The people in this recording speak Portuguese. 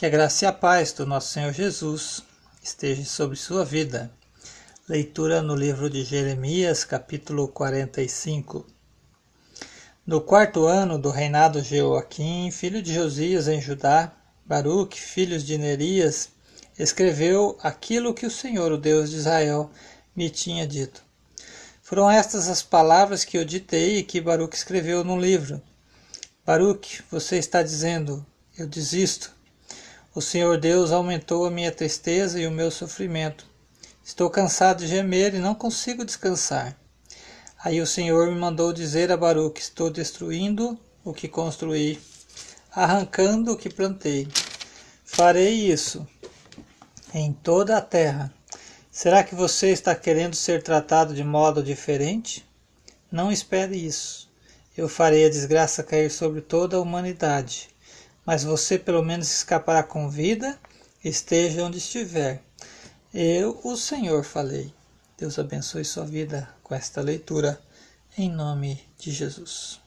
Que a graça e a paz do nosso Senhor Jesus esteja sobre sua vida. Leitura no livro de Jeremias, capítulo 45. No quarto ano do reinado de Joaquim, filho de Josias em Judá, Baruque, filho de Nerias, escreveu aquilo que o Senhor, o Deus de Israel, me tinha dito. Foram estas as palavras que eu ditei e que Baruque escreveu no livro. Baruque, você está dizendo: Eu desisto. O Senhor Deus aumentou a minha tristeza e o meu sofrimento. Estou cansado de gemer e não consigo descansar. Aí o Senhor me mandou dizer a Baruque: Estou destruindo o que construí, arrancando o que plantei. Farei isso em toda a terra. Será que você está querendo ser tratado de modo diferente? Não espere isso. Eu farei a desgraça cair sobre toda a humanidade mas você pelo menos escapará com vida, esteja onde estiver. Eu, o Senhor, falei. Deus abençoe sua vida com esta leitura, em nome de Jesus.